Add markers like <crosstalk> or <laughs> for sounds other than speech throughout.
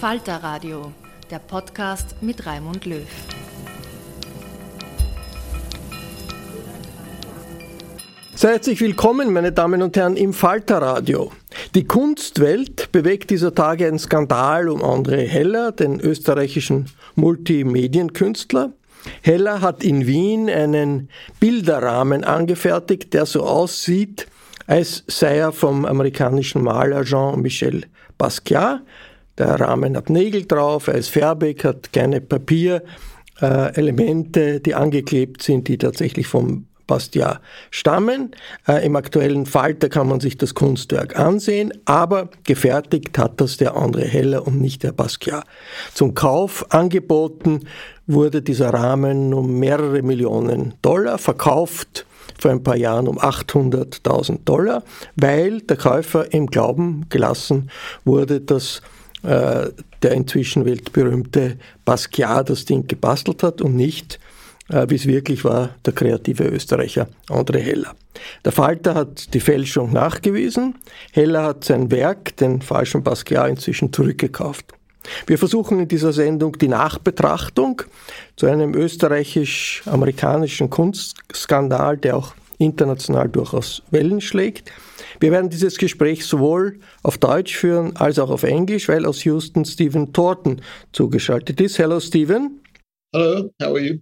Falter Radio, der Podcast mit Raimund Löw. Sehr herzlich willkommen, meine Damen und Herren, im Falter Radio. Die Kunstwelt bewegt dieser Tage ein Skandal um André Heller, den österreichischen Multimedienkünstler. Heller hat in Wien einen Bilderrahmen angefertigt, der so aussieht, als sei er vom amerikanischen Maler Jean-Michel Basquiat. Der Rahmen hat Nägel drauf, er ist färbig, hat kleine Papierelemente, die angeklebt sind, die tatsächlich vom Bastia stammen. Äh, Im aktuellen Falter kann man sich das Kunstwerk ansehen, aber gefertigt hat das der André Heller und nicht der Basquiat. Zum Kauf angeboten wurde dieser Rahmen um mehrere Millionen Dollar, verkauft vor ein paar Jahren um 800.000 Dollar, weil der Käufer im Glauben gelassen wurde, dass äh, der inzwischen weltberühmte Basquiat das Ding gebastelt hat und nicht, äh, wie es wirklich war, der kreative Österreicher André Heller. Der Falter hat die Fälschung nachgewiesen. Heller hat sein Werk, den falschen Basquiat, inzwischen zurückgekauft. Wir versuchen in dieser Sendung die Nachbetrachtung zu einem österreichisch-amerikanischen Kunstskandal, der auch international durchaus Wellen schlägt. Wir werden dieses Gespräch sowohl auf Deutsch führen als auch auf Englisch, weil aus Houston Stephen Thornton zugeschaltet ist. Hello, Stephen. Hello, how are you?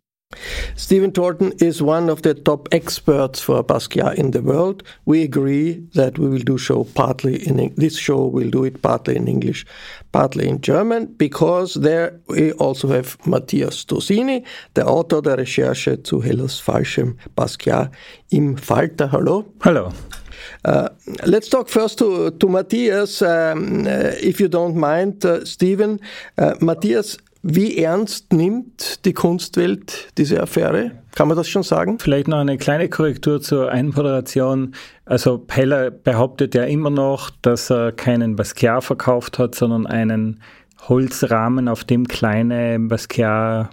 Stephen Thornton is one of the top experts for Basquiat in the world. We agree that we will do show partly in this show. We'll do it partly in English, partly in German, because there we also have Matthias Tosini, der Autor der Recherche zu Hellers falschem Basquiat im Falter. Hallo. Hallo. Uh, let's talk first to, to Matthias, um, uh, if you don't mind, uh, Stephen. Matthias, wie ernst nimmt die Kunstwelt diese Affäre? Kann man das schon sagen? Vielleicht noch eine kleine Korrektur zur Einmoderation. Also Heller behauptet ja immer noch, dass er keinen Basquiat verkauft hat, sondern einen Holzrahmen, auf dem kleine Basquiat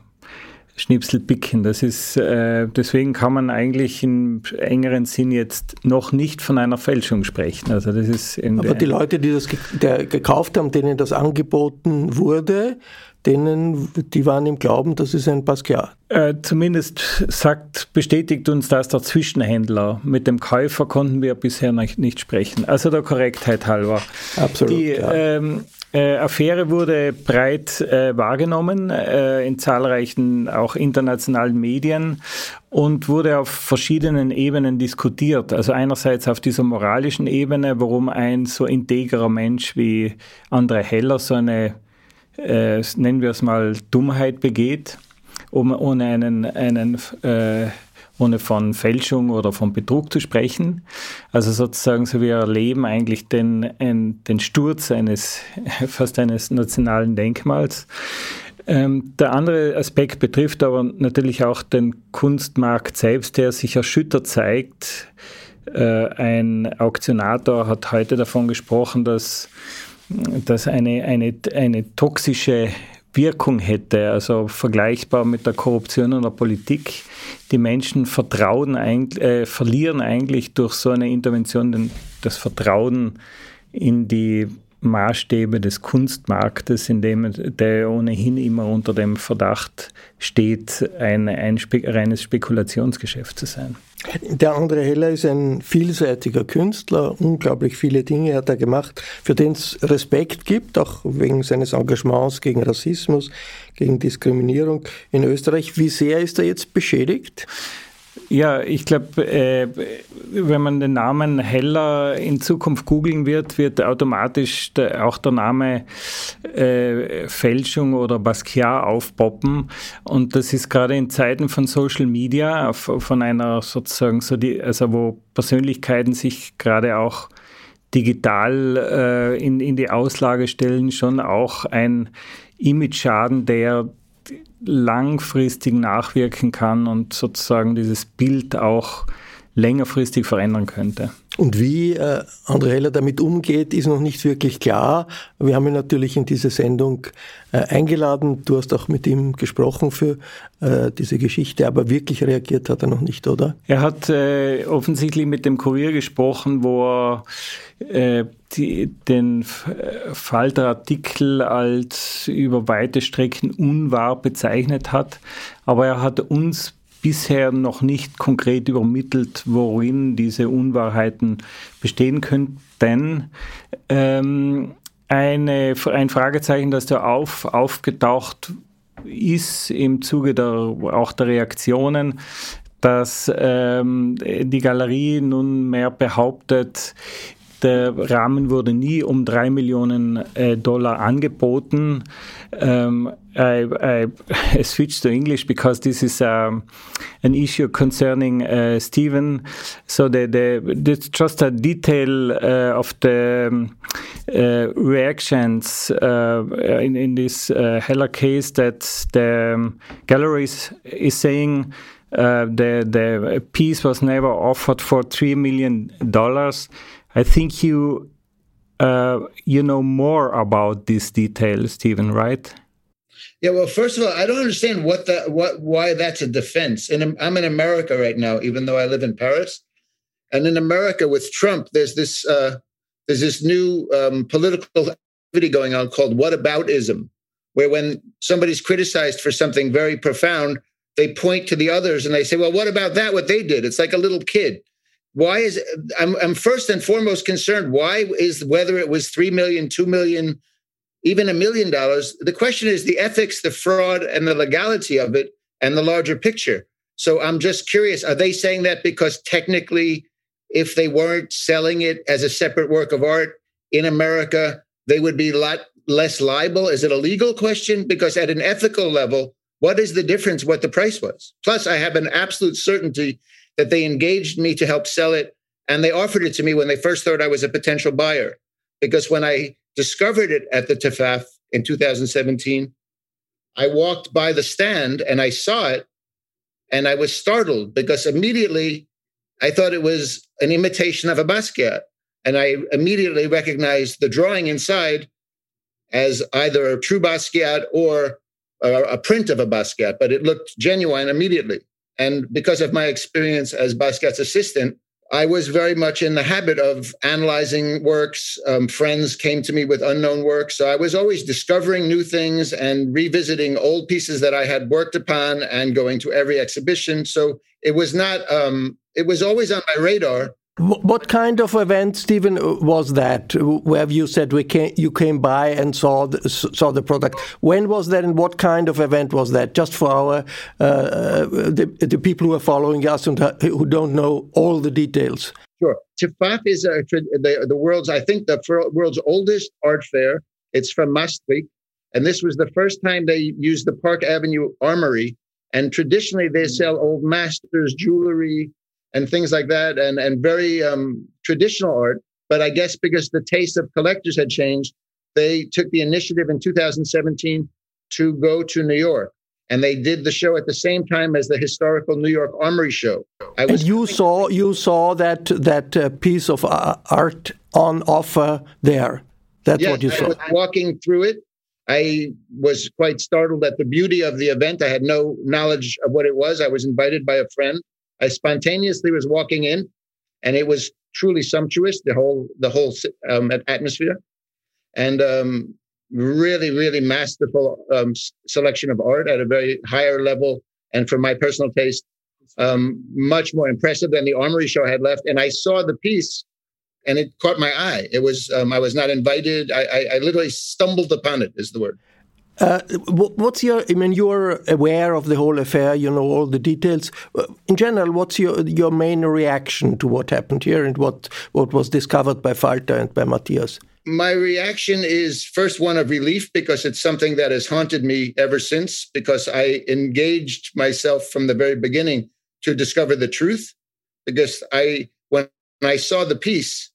Schnipsel picken. Das ist, äh, deswegen kann man eigentlich im engeren Sinn jetzt noch nicht von einer Fälschung sprechen. Also das ist Aber die Leute, die das ge gekauft haben, denen das angeboten wurde, denen, die waren im Glauben, das ist ein Basquiat. Äh, zumindest sagt, bestätigt uns das der Zwischenhändler. Mit dem Käufer konnten wir bisher nicht, nicht sprechen. Also der Korrektheit halber. Absolut. Die, ähm, äh, Affäre wurde breit äh, wahrgenommen äh, in zahlreichen auch internationalen Medien und wurde auf verschiedenen Ebenen diskutiert. Also einerseits auf dieser moralischen Ebene, warum ein so integrer Mensch wie André Heller so eine, äh, nennen wir es mal, Dummheit begeht, um, ohne einen, einen äh, ohne von Fälschung oder von Betrug zu sprechen. Also sozusagen, so wir erleben eigentlich den, den Sturz eines, <laughs> fast eines nationalen Denkmals. Ähm, der andere Aspekt betrifft aber natürlich auch den Kunstmarkt selbst, der sich erschüttert zeigt. Äh, ein Auktionator hat heute davon gesprochen, dass, dass eine, eine, eine toxische Wirkung hätte, also vergleichbar mit der Korruption in der Politik. Die Menschen vertrauen äh, verlieren eigentlich durch so eine Intervention das Vertrauen in die Maßstäbe des Kunstmarktes, in dem der ohnehin immer unter dem Verdacht steht, ein, ein Spe reines Spekulationsgeschäft zu sein. Der André Heller ist ein vielseitiger Künstler, unglaublich viele Dinge hat er gemacht, für den es Respekt gibt, auch wegen seines Engagements gegen Rassismus, gegen Diskriminierung in Österreich. Wie sehr ist er jetzt beschädigt? Ja, ich glaube, äh, wenn man den Namen Heller in Zukunft googeln wird, wird automatisch der, auch der Name äh, Fälschung oder Basquiat aufpoppen. Und das ist gerade in Zeiten von Social Media, von einer sozusagen so die, also wo Persönlichkeiten sich gerade auch digital äh, in, in die Auslage stellen, schon auch ein Image-Schaden, der langfristig nachwirken kann und sozusagen dieses Bild auch längerfristig verändern könnte. Und wie äh, André Heller damit umgeht, ist noch nicht wirklich klar. Wir haben ihn natürlich in diese Sendung äh, eingeladen. Du hast auch mit ihm gesprochen für äh, diese Geschichte, aber wirklich reagiert hat er noch nicht, oder? Er hat äh, offensichtlich mit dem Kurier gesprochen, wo er äh, die, den Falter-Artikel als über weite Strecken unwahr bezeichnet hat. Aber er hat uns bisher noch nicht konkret übermittelt, worin diese Unwahrheiten bestehen könnten. Ähm, eine, ein Fragezeichen, das da auf, aufgetaucht ist im Zuge der, auch der Reaktionen, dass ähm, die Galerie nunmehr behauptet, der Rahmen wurde nie um drei Millionen äh, Dollar angeboten. Um, I, I, I, switched to English because this is um, an issue concerning uh, Stephen. So the, the, just a detail uh, of the uh, reactions uh, in, in this uh, Heller case that the galleries is saying uh, the the piece was never offered for three million dollars. I think you uh, you know more about these details, Stephen, right? Yeah, well, first of all, I don't understand what the what why that's a defense. And I'm in America right now, even though I live in Paris. And in America, with Trump, there's this uh, there's this new um, political activity going on called whataboutism, where when somebody's criticized for something very profound, they point to the others and they say, "Well, what about that? What they did?" It's like a little kid why is I'm, I'm first and foremost concerned why is whether it was 3 million 2 million even a million dollars? The question is the ethics the fraud and the legality of it and the larger picture. So i'm just curious are they saying that because technically if they weren't selling it as a separate work of art in america they would be a lot less liable? Is it a legal question? Because at an ethical level what is the difference what the price was? Plus i have an absolute certainty that they engaged me to help sell it. And they offered it to me when they first thought I was a potential buyer. Because when I discovered it at the TEFAF in 2017, I walked by the stand and I saw it and I was startled because immediately I thought it was an imitation of a Basquiat. And I immediately recognized the drawing inside as either a true Basquiat or a, print of a Basquiat, but it looked genuine immediately. And because of my experience as Basquiat's assistant, I was very much in the habit of analyzing works. Um, friends came to me with unknown works. So I was always discovering new things and revisiting old pieces that I had worked upon and going to every exhibition. So it was not, um, it was always on my radar. What kind of event, Stephen, was that? Where you said we came, you came by and saw the, saw the product. When was that, and what kind of event was that? Just for our uh, the, the people who are following us and who don't know all the details. Sure. TEFAF is a, the, the world's, I think, the world's oldest art fair. It's from Maastricht, and this was the first time they used the Park Avenue Armory. And traditionally, they sell old masters, jewelry, and things like that, and and very um, traditional art. But I guess because the taste of collectors had changed, they took the initiative in 2017 to go to New York. And they did the show at the same time as the historical New York Armory Show. I and you saw you saw that that uh, piece of uh, art on offer there. That's yes, what you saw. Was walking through it. I was quite startled at the beauty of the event. I had no knowledge of what it was. I was invited by a friend I spontaneously was walking in, and it was truly sumptuous. The whole the whole um, atmosphere, and um, really really masterful um, selection of art at a very higher level, and for my personal taste, um, much more impressive than the Armory show had left. And I saw the piece, and it caught my eye. It was um, I was not invited. I, I, I literally stumbled upon it. Is the word. Uh, what's your? I mean, you're aware of the whole affair. You know all the details. Uh, in general, what's your your main reaction to what happened here and what what was discovered by Falter and by Matthias? My reaction is first one of relief because it's something that has haunted me ever since. Because I engaged myself from the very beginning to discover the truth. Because I when I saw the piece,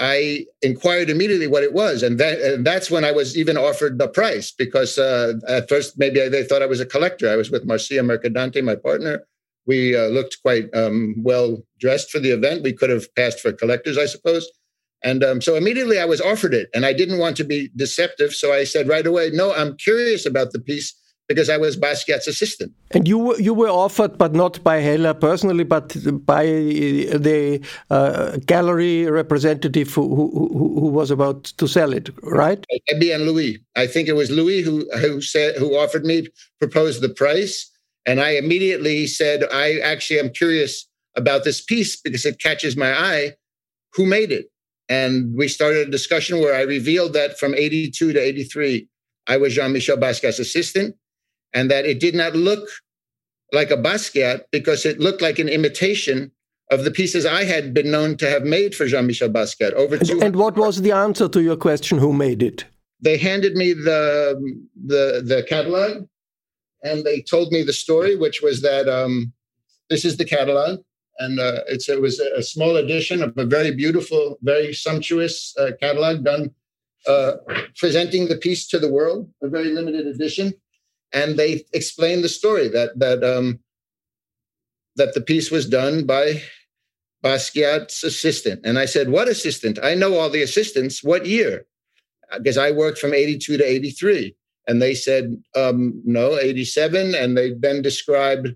I inquired immediately what it was, and, that, and that's when I was even offered the price because uh, at first maybe they thought I was a collector. I was with Marcia Mercadante, my partner. We uh, looked quite um, well dressed for the event. We could have passed for collectors, I suppose. And um, so immediately I was offered it, and I didn't want to be deceptive. So I said right away, "No, I'm curious about the piece because I was Basquiat's assistant. And you you were offered, but not by Heller personally, but by the uh, gallery representative who, who, who was about to sell it, right? Ebby and Louis. I think it was Louis who who said who offered me proposed the price, and I immediately said, I actually am curious about this piece because it catches my eye. Who made it? And we started a discussion where I revealed that from 82 to 83, I was Jean Michel Basquiat's assistant and that it did not look like a Basquiat because it looked like an imitation of the pieces I had been known to have made for Jean-Michel Basquiat. Over and, and what was the answer to your question? Who made it? They handed me the the the catalog, and they told me the story, which was that um, this is the catalog, and uh, it's it was a small edition of a very beautiful, very sumptuous uh, catalog done uh, presenting the piece to the world, a very limited edition and they explained the story that that um, that the piece was done by Basquiat's assistant. And I said, "What assistant? I know all the assistants. What year?" Because I worked from '82 to '83, and they said, um, "No, '87." And they then described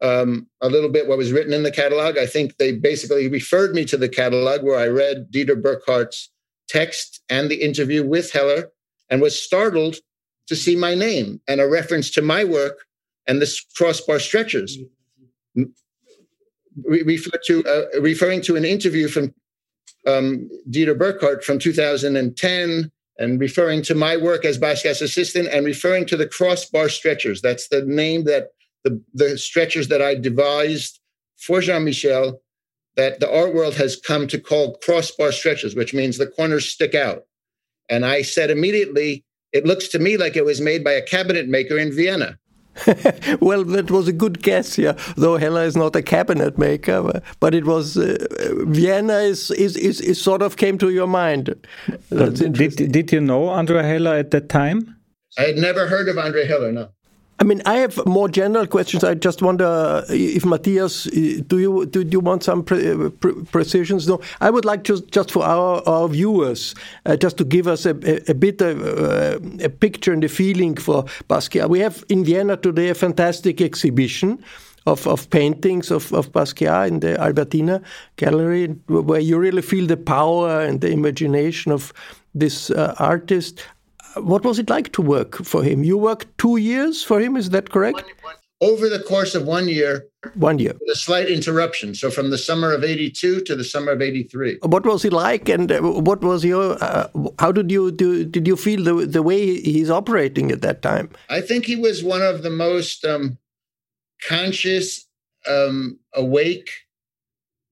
um, a little bit what was written in the catalog. I think they basically referred me to the catalog where I read Dieter Buchhart's text and the interview with Heller, and was startled to see my name and a reference to my work and the crossbar stretchers. We refer to, uh, referring to an interview from um, Dieter Buchhart from 2010 and referring to my work as Basquiat's assistant and referring to the crossbar stretchers. That's the name that the, the stretchers that I devised for Jean Michel that the art world has come to call crossbar stretchers, which means the corners stick out. And I said immediately, it looks to me like it was made by a cabinet maker in Vienna. <laughs> well, that was a good guess, yeah. Though Heller is not a cabinet maker, but it was uh, Vienna is, is, is is sort of came to your mind. That's did did you know Andre Heller at that time? I had never heard of Andre Heller. No. I mean, I have more general questions. I just wonder uh, if Matthias, uh, do you do you want some pre uh, pre precisions? No, I would like to just for our, our viewers, uh, just to give us a, a, a bit of uh, a picture and a feeling for Basquiat. We have in Vienna today a fantastic exhibition. Of, of paintings of, of Basquiat in the Albertina Gallery, where you really feel the power and the imagination of this uh, artist what was it like to work for him? You worked two years for him, is that correct? One, one, over the course of one year. One year. With a slight interruption. So from the summer of 82 to the summer of 83. What was he like and uh, what was your, uh, how did you, do, did you feel the, the way he's operating at that time? I think he was one of the most um, conscious, um, awake,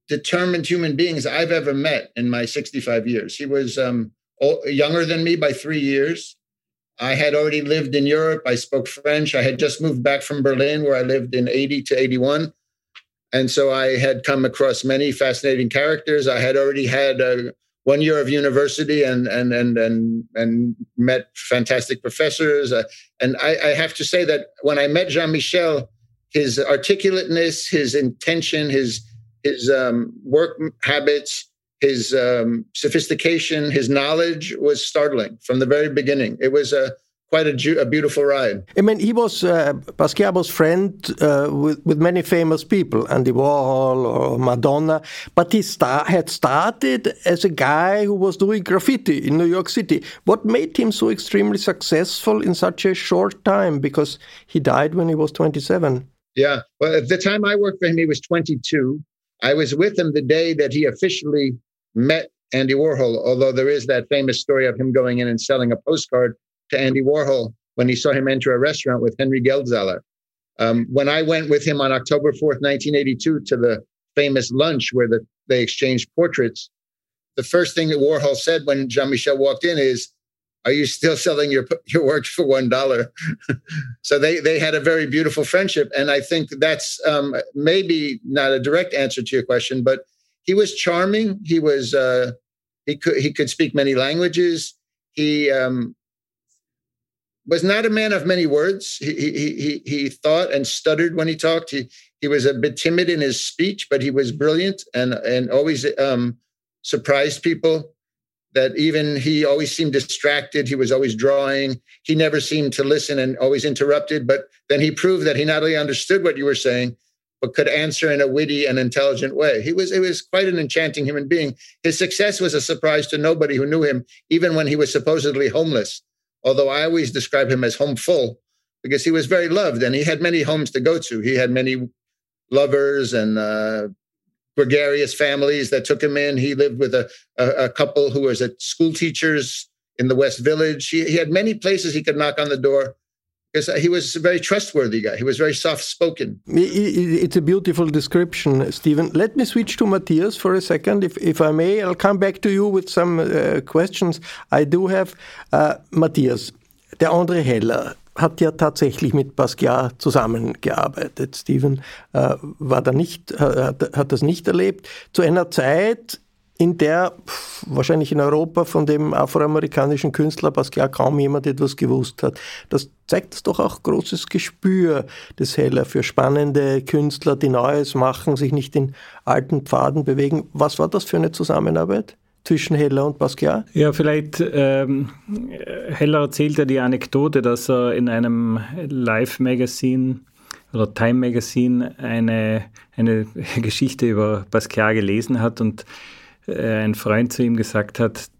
determined human beings I've ever met in my 65 years. He was um, younger than me by three years. I had already lived in Europe. I spoke French. I had just moved back from Berlin, where I lived in 80 to 81. And so I had come across many fascinating characters. I had already had uh, one year of university and and and and and met fantastic professors. Uh, and I, I, have to say that when I met Jean Michel, his articulateness, his intention, his his um, work habits, his um, sophistication, his knowledge was startling from the very beginning. It was a quite a, a beautiful ride. I mean, he was uh, was friend uh, with with many famous people, Andy Warhol or Madonna, but he star had started as a guy who was doing graffiti in New York City. What made him so extremely successful in such a short time? Because he died when he was twenty seven. Yeah, well, at the time I worked for him, he was twenty two. I was with him the day that he officially met Andy Warhol, although there is that famous story of him going in and selling a postcard to Andy Warhol when he saw him enter a restaurant with Henry Geldzahler. Um, when I went with him on October 4th, 1982, to the famous lunch where the, they exchanged portraits, the first thing that Warhol said when Jean Michel walked in is, Are you still selling your, your works for $1? <laughs> so they, they had a very beautiful friendship. And I think that's um, maybe not a direct answer to your question, but he was charming. He was uh, he could he could speak many languages. He um, was not a man of many words. He, he he he thought and stuttered when he talked. He he was a bit timid in his speech, but he was brilliant and and always um, surprised people. That even he always seemed distracted. He was always drawing. He never seemed to listen and always interrupted. But then he proved that he not only understood what you were saying, but could answer in a witty and intelligent way. He was, it was quite an enchanting human being. His success was a surprise to nobody who knew him, even when he was supposedly homeless. Although I always describe him as home full because he was very loved and he had many homes to go to. He had many lovers and uh, gregarious families that took him in. He lived with a, a, a couple who was at school teachers in the West Village. He, he had many places he could knock on the door because he was a very trustworthy guy. He was very soft spoken. It's a beautiful description, Stephen. Let me switch to Matthias for a second, if, if I may. I'll come back to you with some uh, questions I do have. Uh, Matthias, der André Heller hat ja tatsächlich mit Basquiat zusammengearbeitet. Stephen äh, war da nicht, hat, hat das nicht erlebt. Zu einer Zeit, in der wahrscheinlich in Europa von dem afroamerikanischen Künstler Basquiat kaum jemand etwas gewusst hat. Das zeigt doch auch großes Gespür des Heller für spannende Künstler, die Neues machen, sich nicht in alten Pfaden bewegen. Was war das für eine Zusammenarbeit? zwischen Heller und Basquiat? Ja, vielleicht ähm, Heller erzählt ja die Anekdote, dass er in einem Live-Magazin oder Time Magazine eine, eine <laughs> Geschichte über Basquiat gelesen hat und ein Freund zu ihm gesagt hat,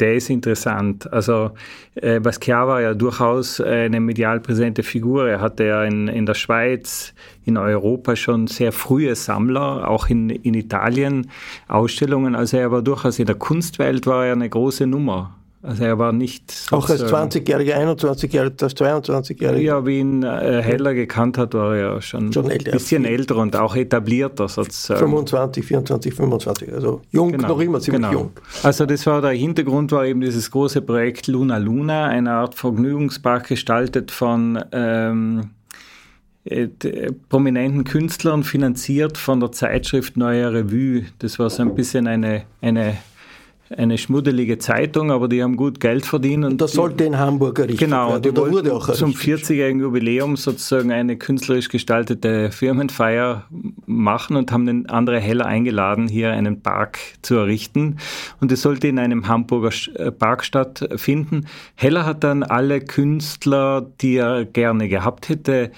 der ist interessant. Also äh, Basquiat war ja durchaus eine medial präsente Figur. Er hatte ja in, in der Schweiz, in Europa schon sehr frühe Sammler, auch in, in Italien Ausstellungen. Also er war durchaus in der Kunstwelt war er eine große Nummer. Also er war nicht. Auch als 20-Jähriger, 21-Jähriger, als 22-Jähriger. Ja, wie ihn äh, Heller gekannt hat, war er schon, schon ein bisschen älter und auch etablierter sozusagen. 25, 24, 25, also jung, genau, noch immer ziemlich genau. jung. Also das war der Hintergrund, war eben dieses große Projekt Luna Luna, eine Art Vergnügungspark gestaltet von ähm, äh, prominenten Künstlern, finanziert von der Zeitschrift Neue Revue. Das war so ein bisschen eine, eine eine schmuddelige Zeitung, aber die haben gut Geld verdient. Und, und das sollte in Hamburg errichtet genau, werden. Genau, die wurde auch zum 40-jährigen Jubiläum sozusagen eine künstlerisch gestaltete Firmenfeier machen und haben den André Heller eingeladen, hier einen Park zu errichten. Und es sollte in einem Hamburger äh, Park stattfinden. Heller hat dann alle Künstler, die er gerne gehabt hätte,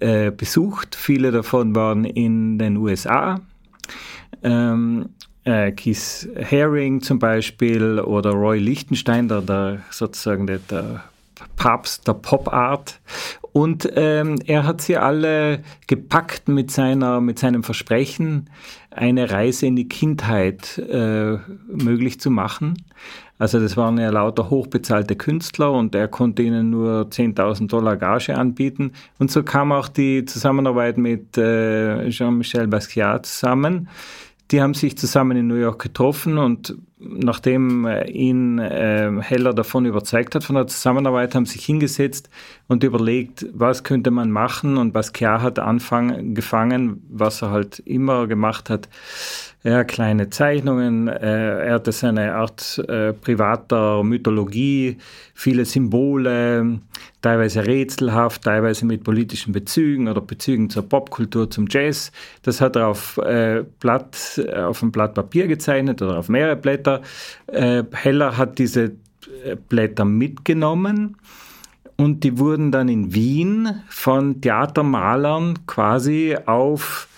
äh, besucht. Viele davon waren in den USA. Ähm, äh, Keith Haring zum Beispiel oder Roy Lichtenstein, der, der sozusagen der, der Papst der Pop Art Und ähm, er hat sie alle gepackt mit, seiner, mit seinem Versprechen, eine Reise in die Kindheit äh, möglich zu machen. Also das waren ja lauter hochbezahlte Künstler und er konnte ihnen nur 10.000 Dollar Gage anbieten. Und so kam auch die Zusammenarbeit mit äh, Jean-Michel Basquiat zusammen. Die haben sich zusammen in New York getroffen und nachdem äh, ihn äh, Heller davon überzeugt hat von der Zusammenarbeit, haben sich hingesetzt und überlegt, was könnte man machen. Und Basquiat hat angefangen, was er halt immer gemacht hat, ja, kleine Zeichnungen. Äh, er hatte seine Art äh, privater Mythologie, viele Symbole, teilweise rätselhaft, teilweise mit politischen Bezügen oder Bezügen zur Popkultur, zum Jazz. Das hat er auf, äh, Blatt, auf ein Blatt Papier gezeichnet oder auf mehrere Blätter. Äh, Heller hat diese äh, Blätter mitgenommen. Und die wurden dann in Wien von Theatermalern quasi auf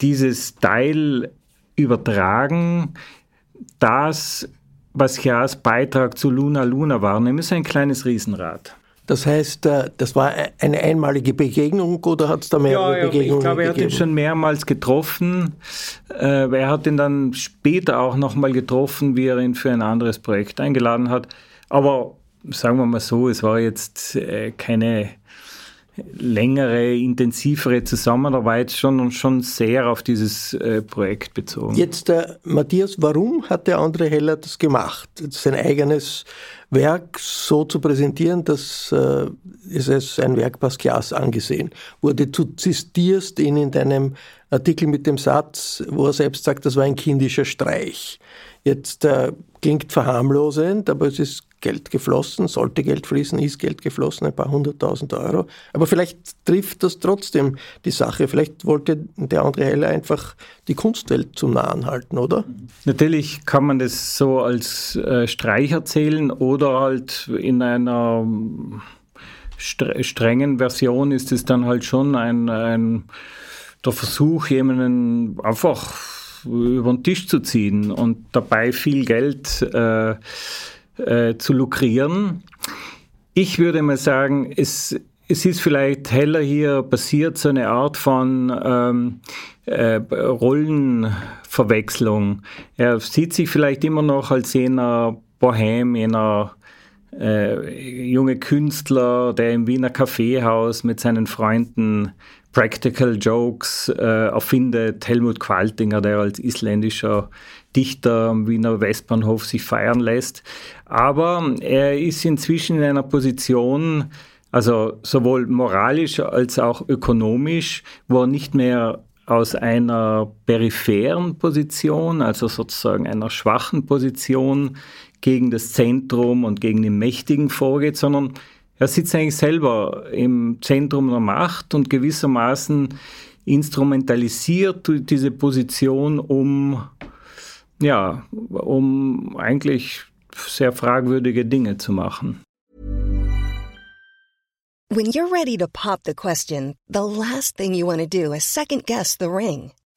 dieses Teil übertragen, das, was als Beitrag zu Luna Luna war, nämlich ein kleines Riesenrad. Das heißt, äh, das war eine einmalige Begegnung oder hat es da mehrere ja, ja, Begegnungen Ich glaube, er gegeben? hat ihn schon mehrmals getroffen. Äh, er hat ihn dann später auch nochmal getroffen, wie er ihn für ein anderes Projekt eingeladen hat. Aber sagen wir mal so, es war jetzt äh, keine längere, intensivere Zusammenarbeit schon und schon sehr auf dieses äh, Projekt bezogen. Jetzt, äh, Matthias, warum hat der andere Heller das gemacht? Sein eigenes Werk so zu präsentieren, dass äh, es als ein Werk Basquias angesehen wurde. Du zitierst ihn in deinem Artikel mit dem Satz, wo er selbst sagt, das war ein kindischer Streich. Jetzt äh, klingt verharmlosend, aber es ist Geld geflossen, sollte Geld fließen, ist Geld geflossen, ein paar hunderttausend Euro. Aber vielleicht trifft das trotzdem die Sache. Vielleicht wollte der andere Heller einfach die Kunstwelt zum Nahen halten, oder? Natürlich kann man das so als äh, Streich erzählen oder halt in einer strengen Version ist es dann halt schon ein, ein der Versuch, jemanden einfach über den Tisch zu ziehen und dabei viel Geld äh, äh, zu lukrieren. Ich würde mal sagen, es, es ist vielleicht heller hier passiert, so eine Art von ähm, äh, Rollenverwechslung. Er sieht sich vielleicht immer noch als jener Bohem, jener äh, junge Künstler, der im Wiener Kaffeehaus mit seinen Freunden Practical Jokes äh, erfindet. Helmut Qualtinger, der als isländischer Dichter am Wiener Westbahnhof sich feiern lässt. Aber er ist inzwischen in einer Position, also sowohl moralisch als auch ökonomisch, wo er nicht mehr aus einer peripheren Position, also sozusagen einer schwachen Position gegen das Zentrum und gegen die Mächtigen vorgeht, sondern er sitzt eigentlich selber im Zentrum der Macht und gewissermaßen instrumentalisiert diese Position, um ja, um eigentlich sehr fragwürdige Dinge zu machen. When you're ready to pop the question, the last thing you want to do is second guess the ring.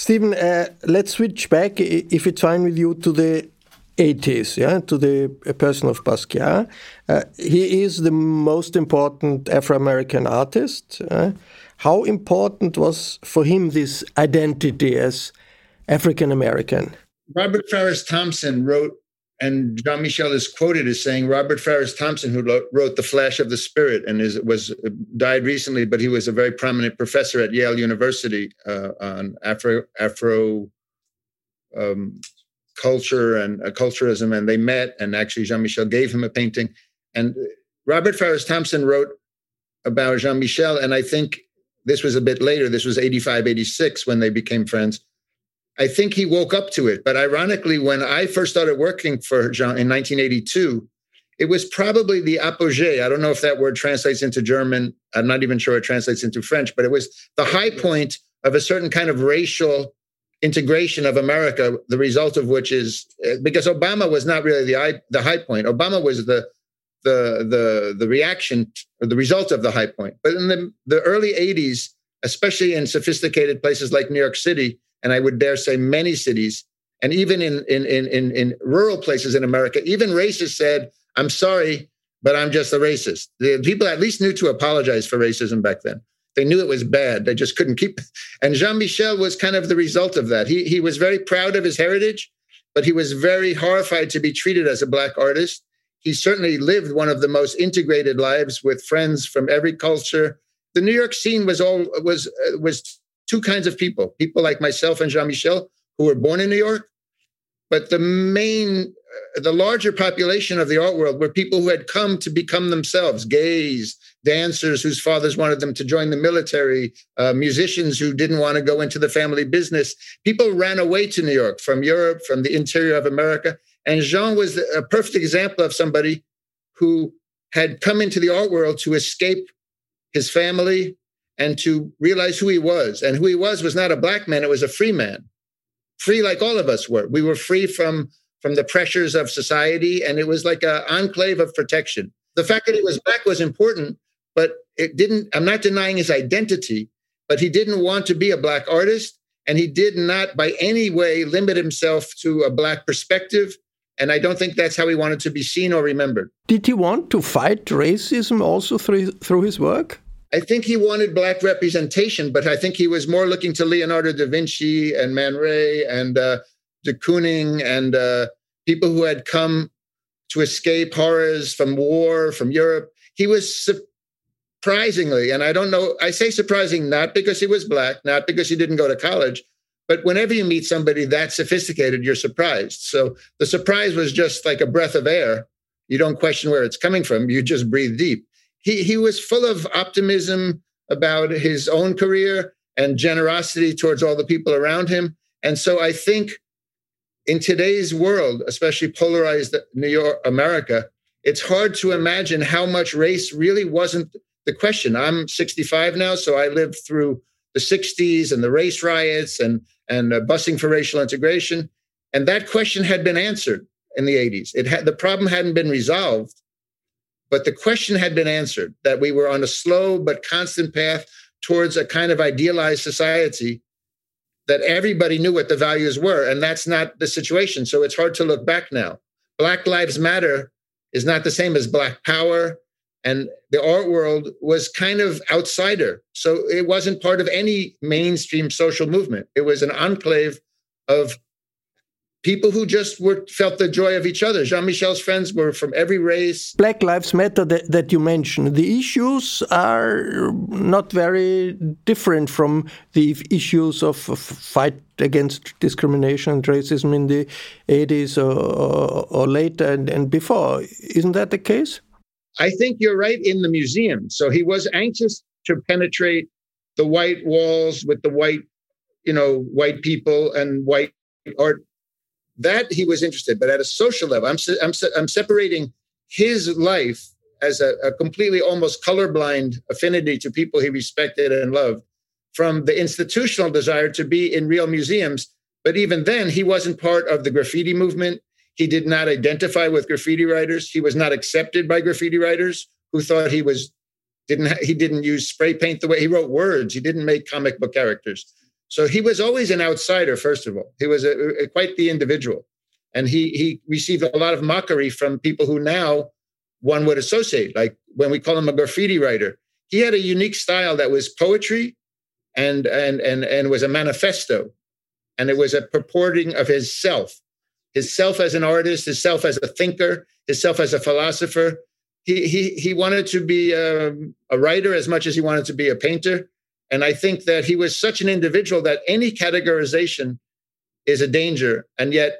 Stephen, uh, let's switch back, if it's fine with you, to the 80s, yeah, to the person of Basquiat. Uh, he is the most important Afro American artist. Uh, how important was for him this identity as African American? Robert Farris Thompson wrote and Jean Michel is quoted as saying Robert Farris Thompson, who wrote *The Flash of the Spirit* and is, was died recently, but he was a very prominent professor at Yale University uh, on Afro Afro um, culture and uh, culturalism, and they met. And actually, Jean Michel gave him a painting. And Robert Farris Thompson wrote about Jean Michel, and I think this was a bit later. This was 85, 86 when they became friends I think he woke up to it. But ironically, when I first started working for Jean in 1982, it was probably the apogee. I don't know if that word translates into German. I'm not even sure it translates into French, but it was the high point of a certain kind of racial integration of America, the result of which is uh, because Obama was not really the high, the high point. Obama was the the the the reaction or the result of the high point. But in the, the early 80s, especially in sophisticated places like New York City, and I would dare say many cities, and even in in in in, rural places in America, even racists said, "I'm sorry, but I'm just a racist." The people at least knew to apologize for racism back then. They knew it was bad. They just couldn't keep. <laughs> And Jean Michel was kind of the result of that. He he was very proud of his heritage, but he was very horrified to be treated as a black artist he certainly lived one of the most integrated lives with friends from every culture. The New York scene was all was uh, was two kinds of people: people like myself and Jean Michel, who were born in New York, but the main, uh, the larger population of the art world were people who had come to become themselves: gays, dancers whose fathers wanted them to join the military, uh, musicians who didn't want to go into the family business. People ran away to New York from Europe, from the interior of America, and Jean was a perfect example of somebody who had come into the art world to escape his family and to realize who he was. And who he was was not a black man, it was a free man. Free like all of us were. We were free from, from the pressures of society, and it was like an enclave of protection. The fact that he was black was important, but it didn't, I'm not denying his identity, but he didn't want to be a black artist. And he did not by any way limit himself to a black perspective and I don't think that's how he wanted to be seen or remembered. Did he want to fight racism also through, through his work? I think he wanted black representation, but I think he was more looking to Leonardo da Vinci and Man Ray and uh, de Kooning and uh, people who had come to escape horrors from war, from Europe. He was surprisingly, and I don't know, I say surprising not because he was black, not because he didn't go to college, but whenever you meet somebody that sophisticated, you're surprised. So the surprise was just like a breath of air. You don't question where it's coming from. You just breathe deep. He, he was full of optimism about his own career and generosity towards all the people around him. And so I think in today's world, especially polarized New York, America, it's hard to imagine how much race really wasn't the question. I'm 65 now, so I lived through the 60s and the race riots and and uh, busing for racial integration. And that question had been answered in the 80s. It had the problem hadn't been resolved, but the question had been answered that we were on a slow but constant path towards a kind of idealized society that everybody knew what the values were. And that's not the situation. So it's hard to look back now. Black Lives Matter is not the same as Black Power and the art world was kind of outsider. So it wasn't part of any mainstream social movement. It was an enclave of people who just were felt the joy of each other. Jean Michel's friends were from every race. Black Lives Matter that, that you mentioned, the issues are not very different from the issues of, of fight against discrimination and racism in the 80s or, or, or later and, and before. Isn't that the case? I think you're right in the museum. So he was anxious to penetrate the white walls with the white, you know, white people and white art. That he was interested, but at a social level, I'm I'm I'm separating his life as a, a completely almost colorblind affinity to people he respected and loved from the institutional desire to be in real museums. But even then, he wasn't part of the graffiti movement. He did not identify with graffiti writers. He was not accepted by graffiti writers who thought he was didn't he didn't use spray paint the way he wrote words. He didn't make comic book characters. So he was always an outsider. First of all, he was a, a, quite the individual, and he he received a lot of mockery from people who now one would associate. Like when we call him a graffiti writer, he had a unique style that was poetry, and and and and was a manifesto, and it was a purporting of his self his self as an artist, his self as a thinker, his self as a philosopher. He he he wanted to be um, a writer as much as he wanted to be a painter, and I think that he was such an individual that any categorization is a danger, and yet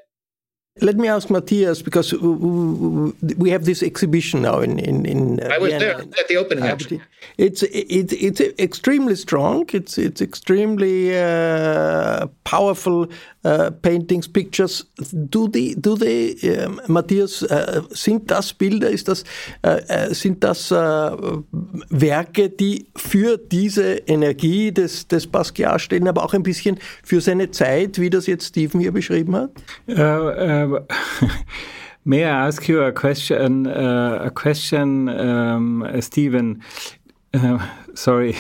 let me ask Matthias because we have this exhibition now in in. in uh, I was Vienna. there at the opening. Actually, it's it's it's extremely strong. It's it's extremely uh, powerful uh, paintings, pictures. Do they, do they uh, Matthias, uh, sind das Bilder, ist das, sind das Werke, die für diese Energie des, des Basquiat stehen, aber auch ein bisschen für seine Zeit, wie das jetzt Stephen hier beschrieben hat? <laughs> May I ask you a question, uh, a question, um, Stephen? Uh, sorry.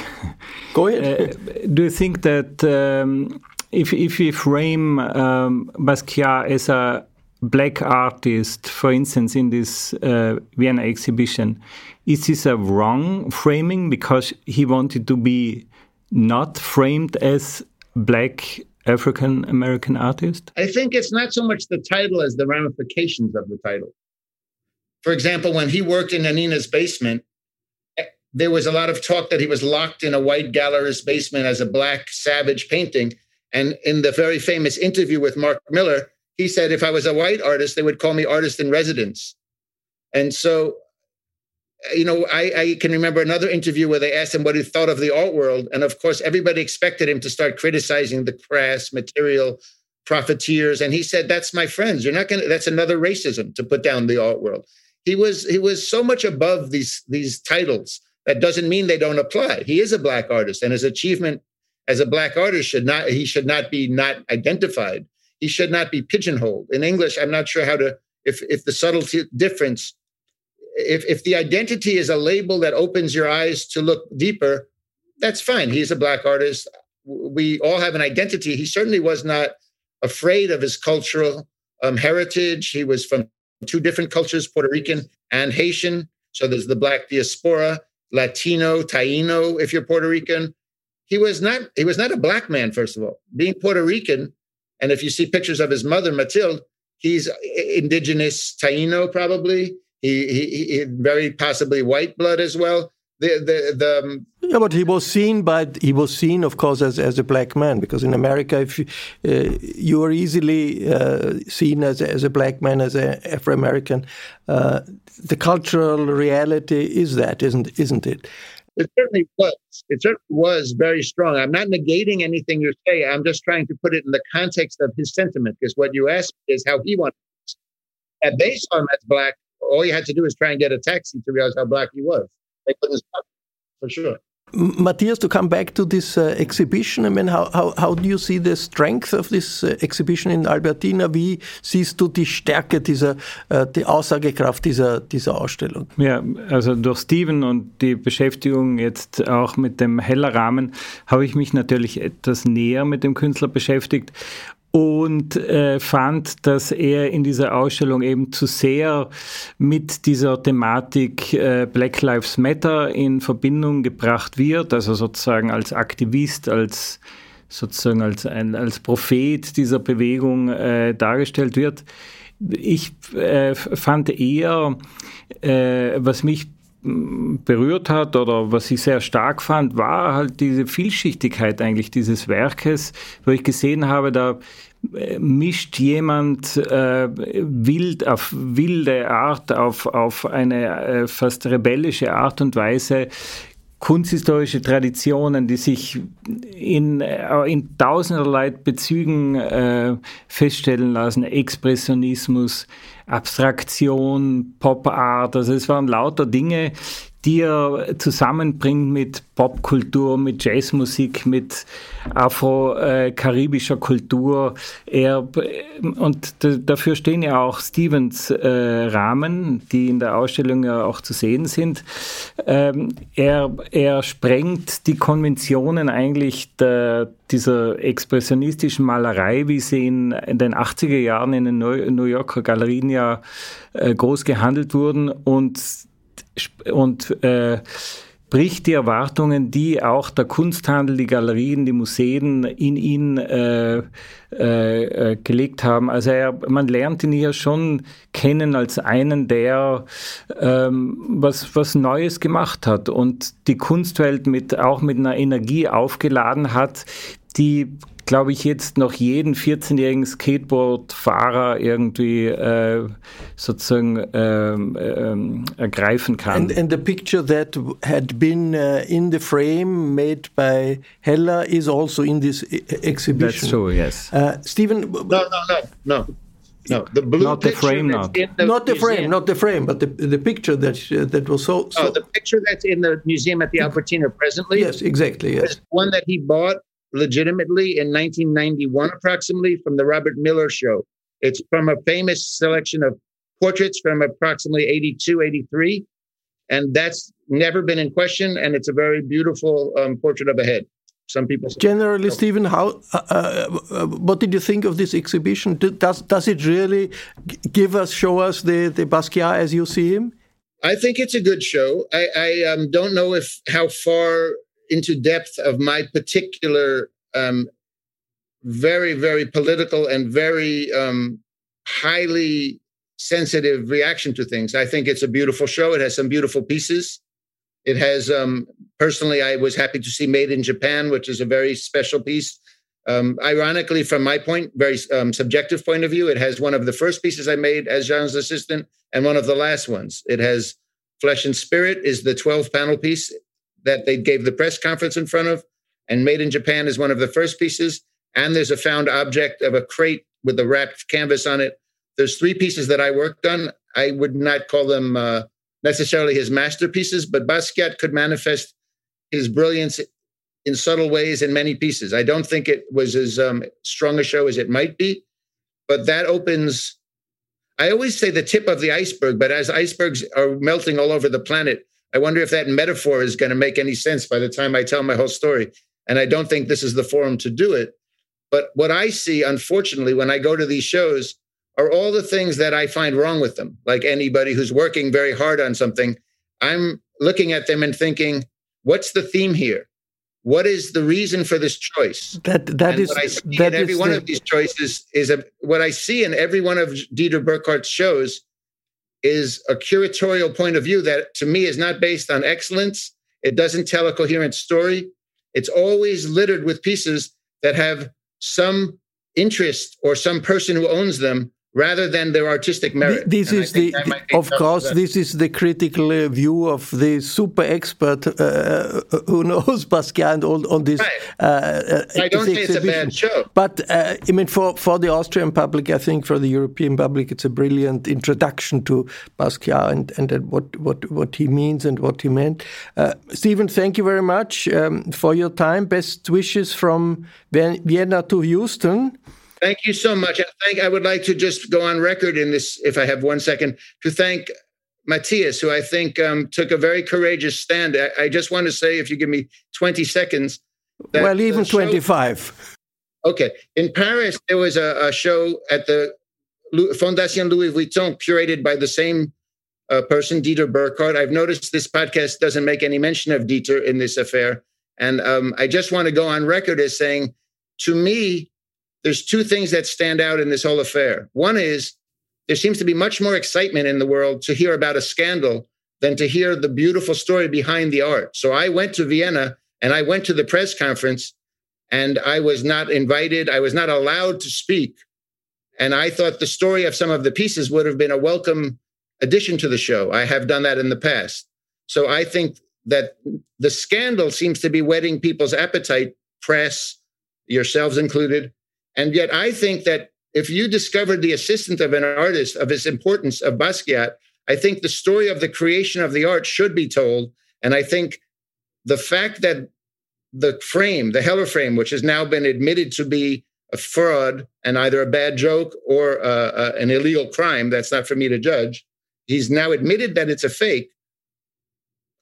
Go ahead. Uh, do you think that um, if if we frame um, Basquiat as a black artist, for instance, in this uh, Vienna exhibition, is this a wrong framing because he wanted to be not framed as black African American artist? I think it's not so much the title as the ramifications of the title. For example, when he worked in Annina's basement, eh, there was a lot of talk that he was locked in a white gallerist's basement as a black savage painting. And in the very famous interview with Marc Miller, he said, if I was a white artist, they would call me artist in residence. And so you know, I, I, can remember another interview where they asked him what he thought of the art world. And of course, everybody expected him to start criticizing the crass material profiteers. And he said, That's my friends. You're not gonna that's another racism to put down the art world. He was he was so much above these these titles. That doesn't mean they don't apply. He is a black artist, and his achievement as a black artist should not he should not be not identified. He should not be pigeonholed. In English, I'm not sure how to if if the subtle difference if, if the identity is a label that opens your eyes to look deeper, that's fine. He's a black artist. We all have an identity. He certainly was not afraid of his cultural um, heritage. He was from two different cultures, Puerto Rican and Haitian. So there's the black diaspora, Latino, Taino, if you're Puerto Rican. He was not, he was not a black man, first of all. Being Puerto Rican, and if you see pictures of his mother, Matilde, he's indigenous Taino, probably. He, he, he very possibly white blood as well. The, the, the, um, yeah, but he was seen by he was seen, of course, as, as a black man because in America, if you, uh, you are easily uh, seen as as a black man, as an Afro American, uh, the cultural reality is that, isn't isn't it? It certainly was. It certainly was very strong. I'm not negating anything you say. I'm just trying to put it in the context of his sentiment because what you asked is how he wanted. And they saw him as black all you had to do was try and get a taxi to realize how black he was. They couldn't stop for sure. Matthias, to come back to this uh, exhibition, I mean, how, how, how do you see the strength of this uh, exhibition in Albertina? Wie siehst du die Stärke dieser, uh, die Aussagekraft dieser, dieser Ausstellung? Ja, also durch Steven und die Beschäftigung jetzt auch mit dem heller Rahmen habe ich mich natürlich etwas näher mit dem Künstler beschäftigt und äh, fand, dass er in dieser Ausstellung eben zu sehr mit dieser Thematik äh, Black Lives Matter in Verbindung gebracht wird, also sozusagen als Aktivist, als sozusagen als ein als Prophet dieser Bewegung äh, dargestellt wird. Ich äh, fand eher, äh, was mich berührt hat oder was ich sehr stark fand, war halt diese Vielschichtigkeit eigentlich dieses Werkes, wo ich gesehen habe, da äh, mischt jemand äh, wild auf wilde Art, auf, auf eine äh, fast rebellische Art und Weise kunsthistorische Traditionen, die sich in, äh, in tausenderlei Bezügen äh, feststellen lassen, Expressionismus, Abstraktion, Pop Art, also es waren lauter Dinge, die er zusammenbringt mit Popkultur, mit Jazzmusik, mit afro-karibischer Kultur. Er, und dafür stehen ja auch Stevens äh, Rahmen, die in der Ausstellung ja auch zu sehen sind. Ähm, er, er sprengt die Konventionen eigentlich der, dieser expressionistischen Malerei, wie sie in, in den 80er Jahren in den New Yorker Galerien ja äh, groß gehandelt wurden und und äh, bricht die Erwartungen, die auch der Kunsthandel, die Galerien, die Museen in ihn äh, äh, äh, gelegt haben. Also er, man lernt ihn hier schon kennen als einen, der ähm, was, was Neues gemacht hat und die Kunstwelt mit, auch mit einer Energie aufgeladen hat, die glaube ich, jetzt noch jeden 14-jährigen Skateboard-Fahrer irgendwie äh, sozusagen ähm, ähm, ergreifen kann. And, and the picture that had been uh, in the frame made by Heller is also in this e-, exhibition. That's true, yes. Uh, Stephen? No, no, no, no. No, the blue not the frame, not. The not the frame, not the frame, but the the picture that uh, that was so. so Oh, the picture that's in the museum at the Albertina presently yes, exactly. Yes. one that he bought legitimately in 1991, approximately, from the Robert Miller show. It's from a famous selection of portraits from approximately 82, 83. And that's never been in question. And it's a very beautiful um, portrait of a head. Some people say, Generally, Stephen, how uh, uh, what did you think of this exhibition? Does does it really give us, show us the the Basquiat as you see him? I think it's a good show. I, I um, don't know if how far into depth of my particular um, very very political and very um, highly sensitive reaction to things. I think it's a beautiful show. It has some beautiful pieces. It has um, personally, I was happy to see Made in Japan, which is a very special piece. Um, ironically, from my point, very um, subjective point of view, it has one of the first pieces I made as Jean's assistant and one of the last ones. It has Flesh and Spirit is the 12 panel piece that they gave the press conference in front of, and Made in Japan is one of the first pieces. And there's a found object of a crate with a wrapped canvas on it. There's three pieces that I worked on. I would not call them uh, necessarily his masterpieces, but Basquiat could manifest his brilliance in subtle ways in many pieces. I don't think it was as um, strong a show as it might be, but that opens. I always say the tip of the iceberg, but as icebergs are melting all over the planet, I wonder if that metaphor is going to make any sense by the time I tell my whole story. And I don't think this is the forum to do it. But what I see, unfortunately, when I go to these shows are all the things that I find wrong with them. Like anybody who's working very hard on something, I'm looking at them and thinking, what's the theme here? What is the reason for this choice? That that and is what I see that in every one the- of these choices is a what I see in every one of Dieter Buchhart's shows is a curatorial point of view that to me is not based on excellence. It doesn't tell a coherent story. It's always littered with pieces that have some interest or some person who owns them rather than their artistic merit. This And is the, that might be of course, this is the critical uh, view of the super expert uh, who knows <laughs> Basquiat and all on this. Right. Uh, uh, I don't say it's a bad show. But uh, I mean, for, for the Austrian public, I think for the European public, it's a brilliant introduction to Basquiat and, and what, what, what he means and what he meant. Uh, Stephen, thank you very much um, for your time. Best wishes from Vienna to Houston. Thank you so much. I think I would like to just go on record in this, if I have one second, to thank Matthias, who I think um, took a very courageous stand. I, I just want to say, if you give me 20 seconds. well, even show- 25. Okay. In Paris, there was a, a show at the Fondation Louis Vuitton, curated by the same uh, person, Dieter Buchhart. I've noticed this podcast doesn't make any mention of Dieter in this affair. And um, I just want to go on record as saying, to me, there's two things that stand out in this whole affair. One is there seems to be much more excitement in the world to hear about a scandal than to hear the beautiful story behind the art. So I went to Vienna and I went to the press conference and I was not invited. I was not allowed to speak. And I thought the story of some of the pieces would have been a welcome addition to the show. I have done that in the past. So I think that the scandal seems to be whetting people's appetite, press, yourselves included. And yet I think that if you discovered the assistant of an artist of his importance of Basquiat, I think the story of the creation of the art should be told. And I think the fact that the frame, the Heller frame, which has now been admitted to be a fraud and either a bad joke or uh, uh, an illegal crime, that's not for me to judge. He's now admitted that it's a fake.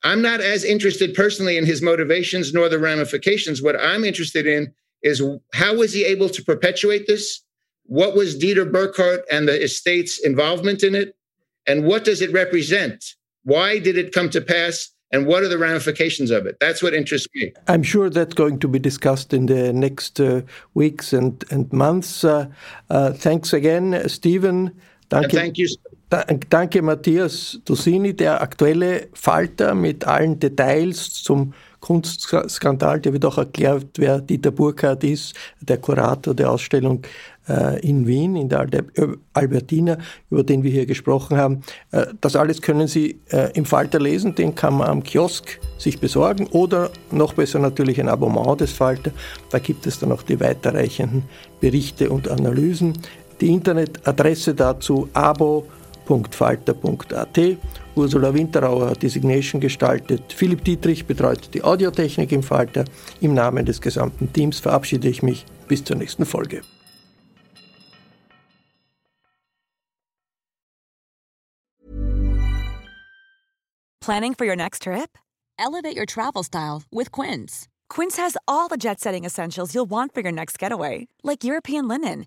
I'm not as interested personally in his motivations nor the ramifications. What I'm interested in is how was he able to perpetuate this? What was Dieter Buchhart and the estate's involvement in it? And what does it represent? Why did it come to pass? And what are the ramifications of it? That's what interests me. I'm sure that's going to be discussed in the next uh, weeks and, and months. Uh, uh, thanks again, Stephen. Thank you. Da- Danke, Matthias Dosini, der aktuelle Falter mit allen Details zum Kunstskandal, der wird auch erklärt, wer Dieter Burkhardt ist, der Kurator der Ausstellung äh, in Wien, in der Albertina, über den wir hier gesprochen haben. Äh, das alles können Sie äh, im Falter lesen, den kann man am Kiosk sich besorgen oder noch besser natürlich ein Abonnement des Falter. Da gibt es dann auch die weiterreichenden Berichte und Analysen. Die Internetadresse dazu abo.falter.at. Ursula Winterauer hat die Signation gestaltet. Philipp Dietrich betreut die Audiotechnik im Falter. Im Namen des gesamten Teams verabschiede ich mich. Bis zur nächsten Folge. Planning for your next trip? Elevate your travel style with Quince. Quince has all the jet setting essentials you'll want for your next getaway, like European linen,